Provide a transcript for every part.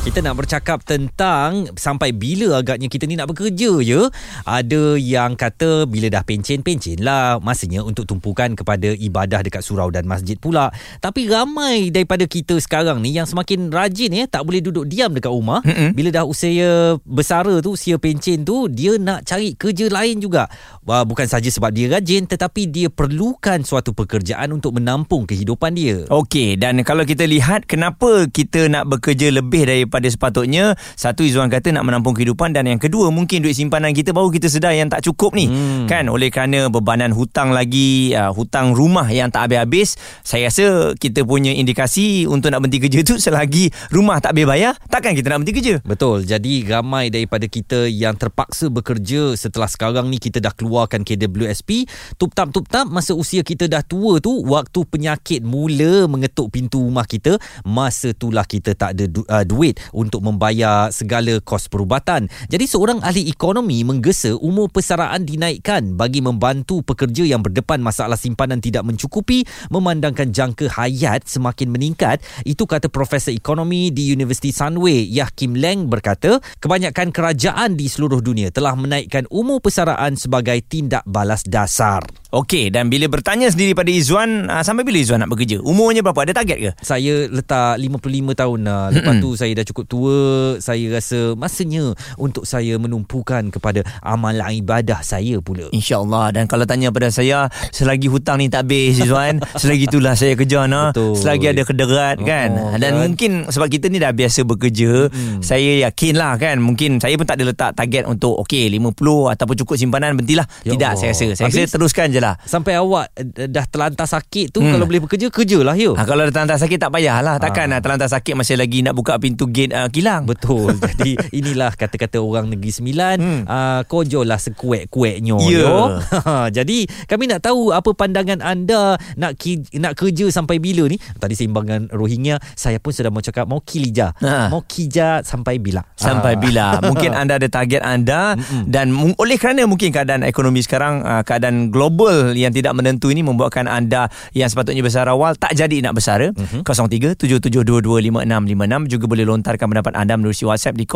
Kita nak bercakap tentang sampai bila agaknya kita ni nak bekerja je. Ada yang kata bila dah pencen-pencen lah masanya untuk tumpukan kepada ibadah dekat surau dan masjid pula. Tapi ramai daripada kita sekarang ni yang semakin rajin ya tak boleh duduk diam dekat rumah. Mm-hmm. Bila dah usia bersara tu, usia pencen tu, dia nak cari kerja lain juga. Bukan saja sebab dia rajin tetapi dia perlukan suatu pekerjaan untuk menampung kehidupan dia. Okey, dan kalau kita lihat kenapa kita nak bekerja lebih daripada sepatutnya, satu Izzuan kata nak menampung kehidupan dan yang kedua mungkin duit simpanan kita baru kita sedar yang tak cukup ni. Hmm. Kan oleh kerana bebanan hutang lagi, uh, hutang rumah yang tak habis-habis, saya rasa kita punya indikasi untuk nak berhenti kerja tu selagi rumah tak habis bayar, takkan kita nak berhenti kerja. Betul. Jadi ramai daripada kita yang terpaksa bekerja setelah sekarang ni kita dah keluarkan KWSP, tup-tap-tup-tap masa usia kita dah tua tu, waktu penyakit mula mengetuk pintu rumah kita, masa itulah kita tak ada du- uh, duit untuk membayar segala kos perubatan. Jadi seorang ahli ekonomi menggesa umur persaraan dinaikkan bagi membantu pekerja yang berdepan masalah simpanan tidak mencukupi memandangkan jangka hayat semakin meningkat. Itu kata Profesor Ekonomi di Universiti Sunway Yah Kim Leng berkata, kebanyakan kerajaan di seluruh dunia telah menaikkan umur persaraan sebagai tindak balas dasar. Okey, dan bila bertanya sendiri pada Izzuan, uh, sampai bila Izzuan nak bekerja? Umurnya berapa? Ada target ke? Saya letak 55 tahun dah. Lepas tu saya dah cukup tua. Saya rasa masanya untuk saya menumpukan kepada amalan ibadah saya pula. InsyaAllah Dan kalau tanya pada saya Selagi hutang ni tak habis Izzuan Selagi itulah saya kerja nah. Betul. Selagi ada kederat Oh, kan Dan kan. mungkin Sebab kita ni dah biasa bekerja hmm. Saya yakin lah kan Mungkin saya pun tak ada letak target Untuk okay 50 Ataupun cukup simpanan Berhentilah Ya Tidak Allah. saya rasa Saya rasa Habis- teruskan je lah Sampai awak dah terlantar sakit tu Hmm. kalau boleh bekerja kerjalah yo. Ha, kalau dah terlantar sakit tak payahlah Takkan Ah. ha. terlantar sakit Masih lagi nak buka pintu gate uh, kilang Betul. Jadi inilah kata-kata orang Negeri Sembilan. Hmm. Uh, kojolah sekuek-kueknya. Ya. yo. Jadi kami nak tahu apa pandangan anda nak ki, nak kerja sampai bila ni? Tadi seimbangan Rohingya, saya pun sudah mau cakap mau kilija. Ha. Mau kija sampai bila? Sampai Ah. bila Mungkin anda ada target anda Mm-mm. Dan mung- oleh kerana mungkin keadaan ekonomi sekarang uh, Keadaan global yang tidak menentu ini Membuatkan anda yang sepatutnya besar awal Tak jadi nak bersara mm-hmm. 03-7722-5656 Juga boleh lontarkan pendapat anda melalui WhatsApp Di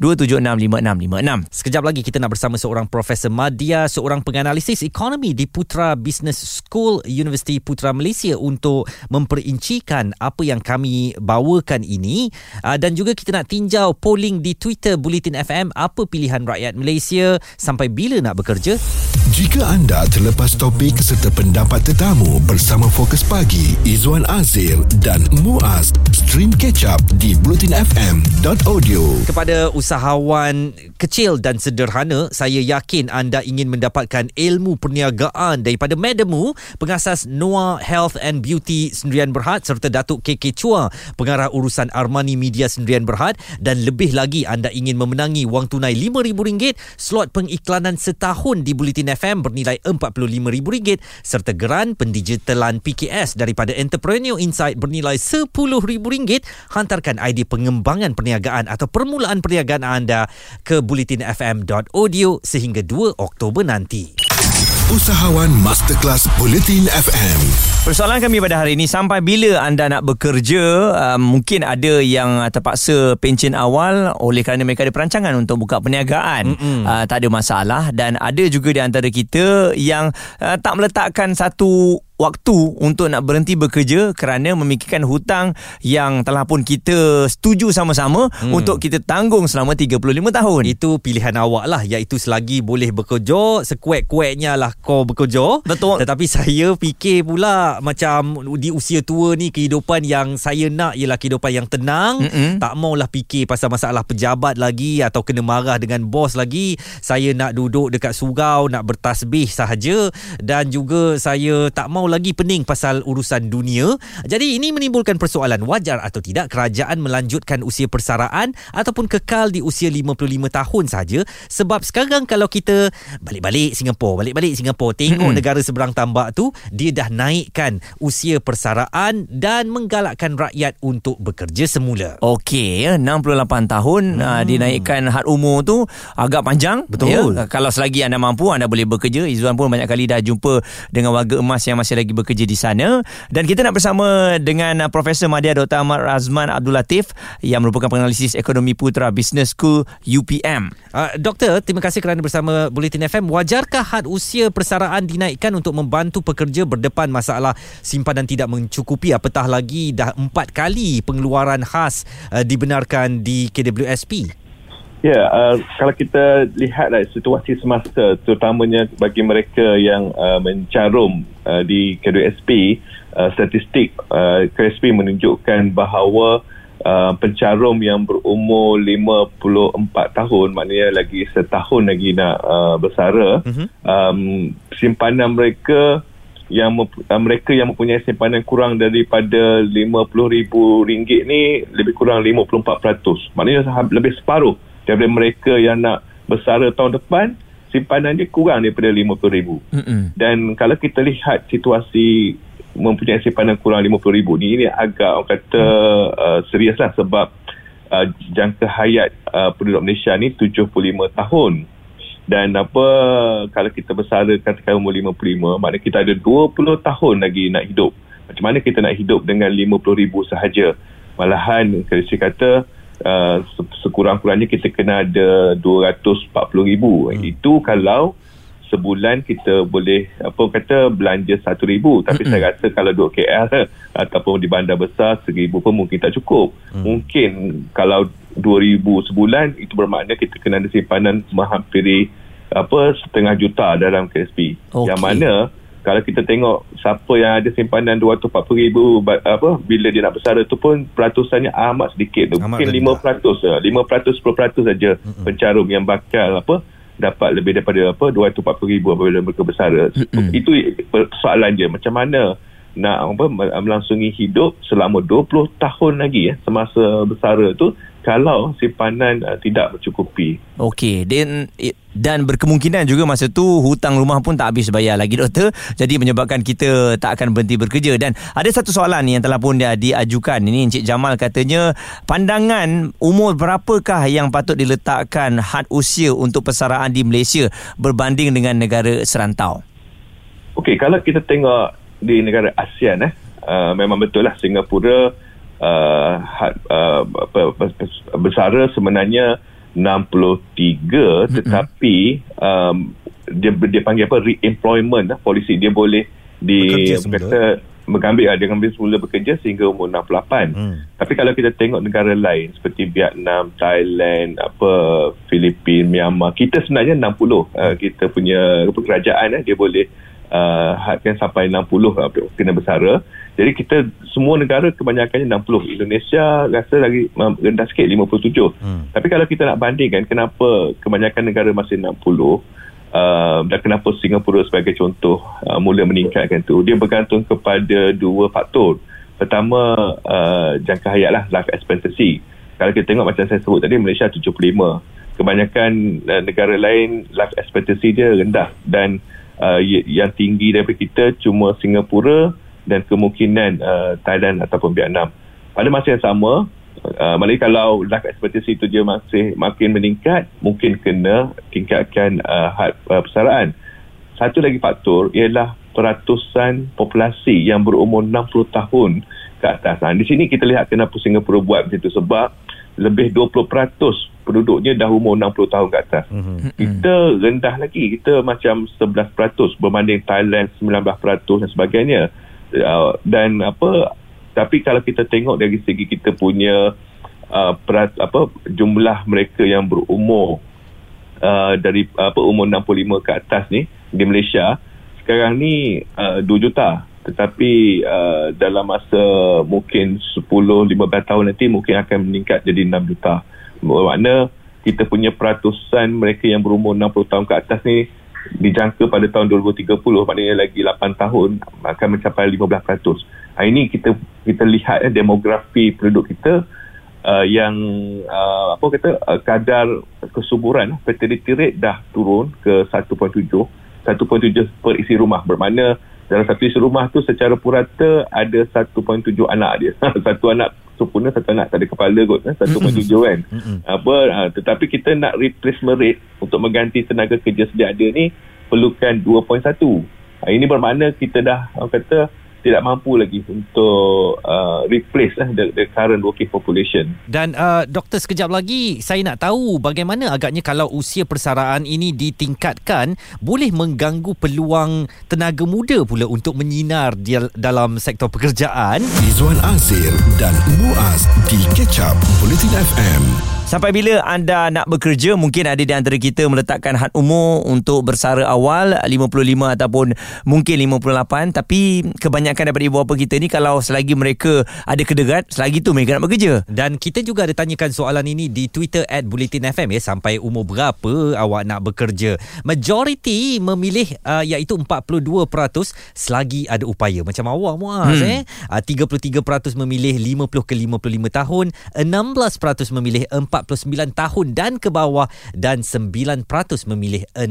017-276-5656 Sekejap lagi kita nak bersama seorang Profesor Madia, seorang penganalisis ekonomi di Putra Business School Universiti Putra Malaysia untuk memperincikan apa yang kami bawakan ini Ah, dan juga kita nak tinjau polling di Twitter Bulletin FM apa pilihan rakyat Malaysia sampai bila nak bekerja. Jika anda terlepas topik serta pendapat tetamu bersama Fokus Pagi, Izwan Azir dan Muaz, stream catch up di bulletinfm.audio. Kepada usahawan kecil dan sederhana, saya yakin anda ingin mendapatkan ilmu perniagaan daripada Madamu, pengasas Noah Health and Beauty Sendirian Berhad serta Datuk KK Chua, pengarah urusan Armani Media Sendirian Berhad dan lebih lagi anda ingin memenangi wang tunai RM5,000, slot pengiklanan setahun di Bulletin FM bernilai RM45,000 serta geran pendigitalan PKS daripada Entrepreneur Insight bernilai RM10,000 hantarkan idea pengembangan perniagaan atau permulaan perniagaan anda ke bulletinfm.audio sehingga 2 Oktober nanti. Usahawan Masterclass Bulletin FM. Persoalan kami pada hari ini sampai bila anda nak bekerja uh, mungkin ada yang terpaksa pencen awal oleh kerana mereka ada perancangan untuk buka perniagaan uh, tak ada masalah dan ada juga di antara kita yang uh, tak meletakkan satu waktu untuk nak berhenti bekerja kerana memikirkan hutang yang telah pun kita setuju sama-sama hmm. untuk kita tanggung selama 35 tahun. Itu pilihan awak lah Iaitu selagi boleh bekerja Sekuat-kuatnya lah kau bekerja Betul. Tetapi saya fikir pula Macam di usia tua ni Kehidupan yang saya nak Ialah kehidupan yang tenang Mm-mm. Tak maulah fikir pasal masalah pejabat lagi Atau kena marah dengan bos lagi Saya nak duduk dekat surau Nak bertasbih sahaja Dan juga saya tak mau mau lagi pening pasal urusan dunia. Jadi ini menimbulkan persoalan wajar atau tidak kerajaan melanjutkan usia persaraan ataupun kekal di usia 55 tahun saja sebab sekarang kalau kita balik-balik Singapura, balik-balik Singapura tengok hmm. negara seberang tambak tu dia dah naikkan usia persaraan dan menggalakkan rakyat untuk bekerja semula. Okey, 68 ya, tahun hmm. uh, dinaikkan had umur tu agak panjang. Betul. Ya? Kalau selagi anda mampu anda boleh bekerja. Izzuan pun banyak kali dah jumpa dengan warga emas yang masih lagi bekerja di sana dan kita nak bersama dengan uh, Profesor Madya Dr. Ahmad Razman Abdul Latif yang merupakan penganalisis ekonomi putra Business School UPM. Uh, doktor, terima kasih kerana bersama Bulletin FM. Wajarkah had usia persaraan dinaikkan untuk membantu pekerja berdepan masalah simpanan tidak mencukupi apatah lagi dah empat kali pengeluaran khas uh, dibenarkan di KWSP? Ya, yeah, uh, kalau kita lihat lah, situasi semasa terutamanya bagi mereka yang uh, mencarum uh, di KWSP, uh, statistik uh, KWSP menunjukkan bahawa uh, pencarum yang berumur 54 tahun, maknanya lagi setahun lagi nak uh, bersara, uh-huh. um, simpanan mereka yang uh, mereka yang mempunyai simpanan kurang daripada RM50,000 ni lebih kurang 54%. Maknanya lebih separuh daripada mereka yang nak bersara tahun depan simpanan dia kurang daripada RM50,000 mm-hmm. dan kalau kita lihat situasi mempunyai simpanan kurang RM50,000 ni ini agak orang kata uh, serius lah sebab uh, jangka hayat uh, penduduk Malaysia ni 75 tahun. Dan apa kalau kita bersara katakan umur 55 maknanya kita ada 20 tahun lagi nak hidup. Macam mana kita nak hidup dengan RM50,000 sahaja? Malahan kalau saya kata Uh, sekurang-kurangnya kita kena ada 240 ribu hmm. itu kalau sebulan kita boleh apa kata belanja 1 ribu tapi hmm. saya rasa kalau duduk KL ataupun di bandar besar 1 ribu pun mungkin tak cukup hmm. mungkin kalau 2 ribu sebulan itu bermakna kita kena ada simpanan menghampiri apa setengah juta dalam KSP okay. yang mana kalau kita tengok siapa yang ada simpanan 240 ribu apa bila dia nak bersara tu pun peratusannya amat sedikit tu amat mungkin 5% ya 5% 10% saja mm-hmm. pencarum yang bakal apa dapat lebih daripada apa 240 ribu apabila mereka bersara mm-hmm. itu soalan je macam mana nak apa melangsungi hidup selama 20 tahun lagi ya semasa bersara tu kalau simpanan uh, tidak mencukupi. Okey, dan dan berkemungkinan juga masa tu hutang rumah pun tak habis bayar lagi doktor. Jadi menyebabkan kita tak akan berhenti bekerja dan ada satu soalan yang telah pun dia diajukan. Ini Encik Jamal katanya pandangan umur berapakah yang patut diletakkan had usia untuk persaraan di Malaysia berbanding dengan negara serantau? Okey, kalau kita tengok di negara ASEAN eh uh, memang betul lah Singapura uh, had, uh, bersara sebenarnya 63 tetapi um, dia dia panggil apa re-employment lah, polisi dia boleh di kata mengambil lah, dia ambil semula bekerja sehingga umur 68 hmm. tapi kalau kita tengok negara lain seperti Vietnam, Thailand apa Filipina, Myanmar kita sebenarnya 60 uh, kita punya kerajaan eh, dia boleh uh, hadkan sampai 60 uh, kena bersara. Jadi kita semua negara kebanyakannya 60. Indonesia rasa lagi rendah sikit 57. Hmm. Tapi kalau kita nak bandingkan kenapa kebanyakan negara masih 60 uh, dan kenapa Singapura sebagai contoh uh, mula meningkatkan tu dia bergantung kepada dua faktor. Pertama uh, jangka hayat lah life expectancy. Kalau kita tengok macam saya sebut tadi Malaysia 75. Kebanyakan uh, negara lain life expectancy dia rendah dan uh, yang tinggi daripada kita cuma Singapura dan kemungkinan uh, Thailand ataupun Vietnam. Pada masa yang sama, uh, maksudnya kalau life expectancy itu dia masih makin meningkat, mungkin kena tingkatkan uh, had uh, persaraan. Satu lagi faktor ialah peratusan populasi yang berumur 60 tahun ke atas. Nah, di sini kita lihat kenapa Singapura buat macam itu sebab lebih 20% penduduknya dah umur 60 tahun ke atas. Mm-hmm. Kita rendah lagi. Kita macam 11% berbanding Thailand 19% dan sebagainya. Uh, dan apa tapi kalau kita tengok dari segi kita punya uh, perat, apa jumlah mereka yang berumur uh, dari apa umur 65 ke atas ni di Malaysia sekarang ni uh, 2 juta tetapi uh, dalam masa mungkin 10-15 tahun nanti mungkin akan meningkat jadi 6 juta bermakna kita punya peratusan mereka yang berumur 60 tahun ke atas ni dijangka pada tahun 2030 maknanya lagi 8 tahun akan mencapai 15%. Ha, ini kita kita lihat eh, demografi penduduk kita uh, yang uh, apa kata uh, kadar kesuburan fertility rate dah turun ke 1.7 1.7 per isi rumah bermakna dalam satu isi rumah tu secara purata ada 1.7 anak dia satu anak sempurna satu anak tak ada kepala kot eh? 1.7 kan. Apa uh, tetapi kita nak replacement rate untuk mengganti tenaga kerja sedia ada ni perlukan 2.1 uh, ini bermakna kita dah uh, kata tidak mampu lagi untuk uh, replace uh, the, the current working population. Dan uh, doktor sekejap lagi saya nak tahu bagaimana agaknya kalau usia persaraan ini ditingkatkan boleh mengganggu peluang tenaga muda pula untuk menyinar di dalam sektor pekerjaan. Izwan Azir dan Muaz di Catch Up Bulletin FM. Sampai bila anda nak bekerja Mungkin ada di antara kita Meletakkan had umur Untuk bersara awal 55 ataupun Mungkin 58 Tapi Kebanyakan daripada ibu bapa kita ni Kalau selagi mereka Ada kedegat Selagi tu mereka nak bekerja. Dan kita juga ada tanyakan soalan ini Di Twitter At Bulletin FM ya Sampai umur berapa Awak nak bekerja. Majoriti Memilih uh, Iaitu 42% Selagi ada upaya. Macam awak Muaz hmm. eh? Uh, 33% memilih 50 ke 55 tahun 16% memilih 4 49 tahun dan ke bawah dan 9% memilih 60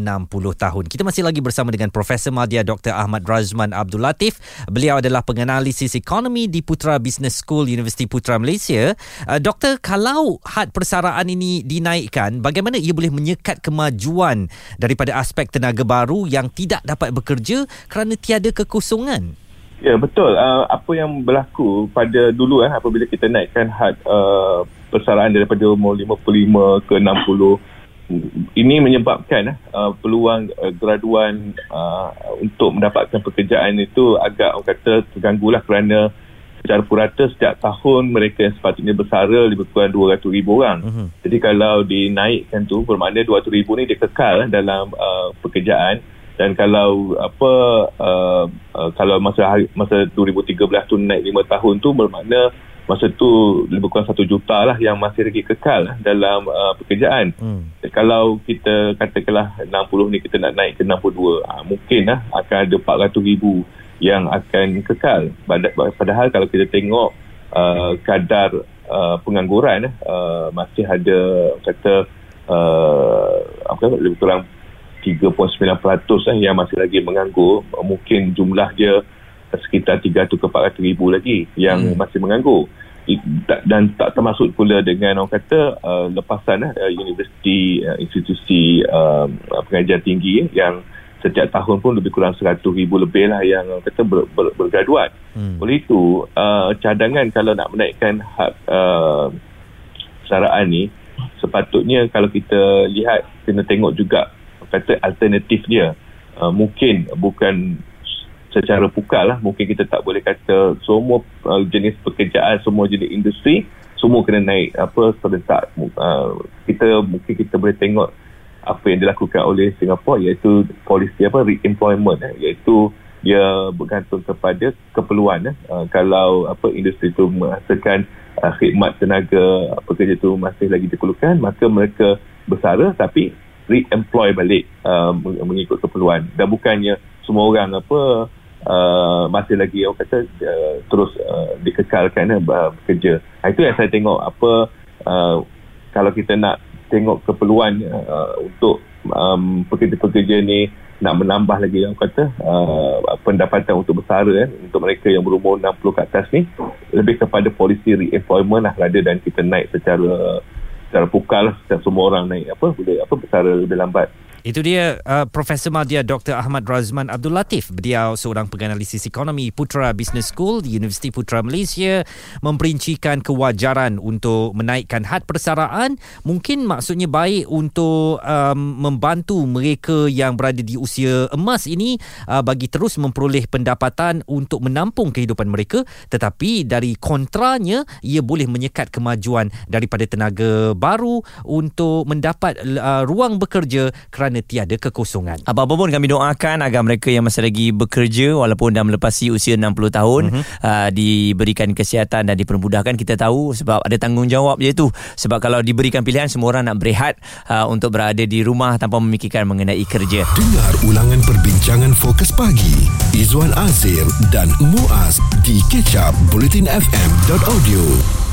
tahun. Kita masih lagi bersama dengan Profesor Madya Dr. Ahmad Razman Abdul Latif. Beliau adalah penganalisis ekonomi di Putra Business School Universiti Putra Malaysia. Uh, doktor, kalau had persaraan ini dinaikkan, bagaimana ia boleh menyekat kemajuan daripada aspek tenaga baru yang tidak dapat bekerja kerana tiada kekosongan? Ya betul. Uh, apa yang berlaku pada dulu eh apabila kita naikkan had uh, persaraan daripada umur 55 ke 60 ini menyebabkan uh, peluang uh, graduan uh, untuk mendapatkan pekerjaan itu agak orang kata terganggulah kerana secara purata setiap tahun mereka yang sepatutnya bersara lebih kurang 200 ribu orang. Uh-huh. Jadi kalau dinaikkan tu bermakna 200 ribu ni dia kekal dalam uh, pekerjaan dan kalau apa uh, uh, kalau masa hari, masa 2013 tu naik 5 tahun tu bermakna masa tu lebih kurang satu juta lah yang masih lagi kekal dalam uh, pekerjaan. Hmm. Kalau kita katakanlah 60 ni kita nak naik ke 62, uh, mungkin lah akan ada 400 ribu yang akan kekal. Padahal kalau kita tengok uh, kadar uh, pengangguran uh, masih ada kata uh, apa lebih kurang 3.9% eh, yang masih lagi menganggur. Mungkin jumlah dia sekitar 300 ke 400 ribu lagi yang hmm. masih menganggur dan tak termasuk pula dengan orang kata uh, lepasan uh, universiti uh, institusi uh, pengajian tinggi yang setiap tahun pun lebih kurang 100 ribu lebih lah yang orang kata ber, ber, bergraduat hmm. oleh itu uh, cadangan kalau nak menaikkan hak uh, saraan ni sepatutnya kalau kita lihat kena tengok juga kata alternatif dia. Uh, mungkin bukan secara pukal lah. Mungkin kita tak boleh kata semua uh, jenis pekerjaan semua jenis industri semua kena naik apa serentak. Uh, kita mungkin kita boleh tengok apa yang dilakukan oleh Singapura iaitu polisi apa re-employment eh, iaitu dia bergantung kepada keperluan eh. uh, kalau apa industri itu menghasilkan uh, khidmat tenaga pekerja itu masih lagi diperlukan maka mereka bersara. Tapi re-employ balik uh, mengikut keperluan dan bukannya semua orang apa uh, masih lagi orang kata uh, terus uh, dikekalkan uh, bekerja. Itu yang saya tengok apa uh, kalau kita nak tengok keperluan uh, untuk um, pekerja-pekerja ni nak menambah lagi yang kata uh, pendapatan untuk bersara eh, untuk mereka yang berumur 60 ke atas ni lebih kepada polisi re-employment lah rather dan kita naik secara secara pukal lah, semua orang naik apa boleh apa bersara lebih lambat itu dia uh, Profesor Madya Dr. Ahmad Razman Abdul Latif. Beliau seorang penganalisis ekonomi Putra Business School di Universiti Putra Malaysia memperincikan kewajaran untuk menaikkan had persaraan. Mungkin maksudnya baik untuk um, membantu mereka yang berada di usia emas ini uh, bagi terus memperoleh pendapatan untuk menampung kehidupan mereka tetapi dari kontranya ia boleh menyekat kemajuan daripada tenaga baru untuk mendapat uh, ruang bekerja kerana kerana tiada kekosongan. Apa-apa pun kami doakan agar mereka yang masih lagi bekerja walaupun dah melepasi usia 60 tahun mm-hmm. uh, diberikan kesihatan dan dipermudahkan kita tahu sebab ada tanggungjawab je tu sebab kalau diberikan pilihan semua orang nak berehat uh, untuk berada di rumah tanpa memikirkan mengenai kerja. Dengar ulangan perbincangan fokus pagi Izwan Azir dan Muaz di kecap bulletinfm.audio.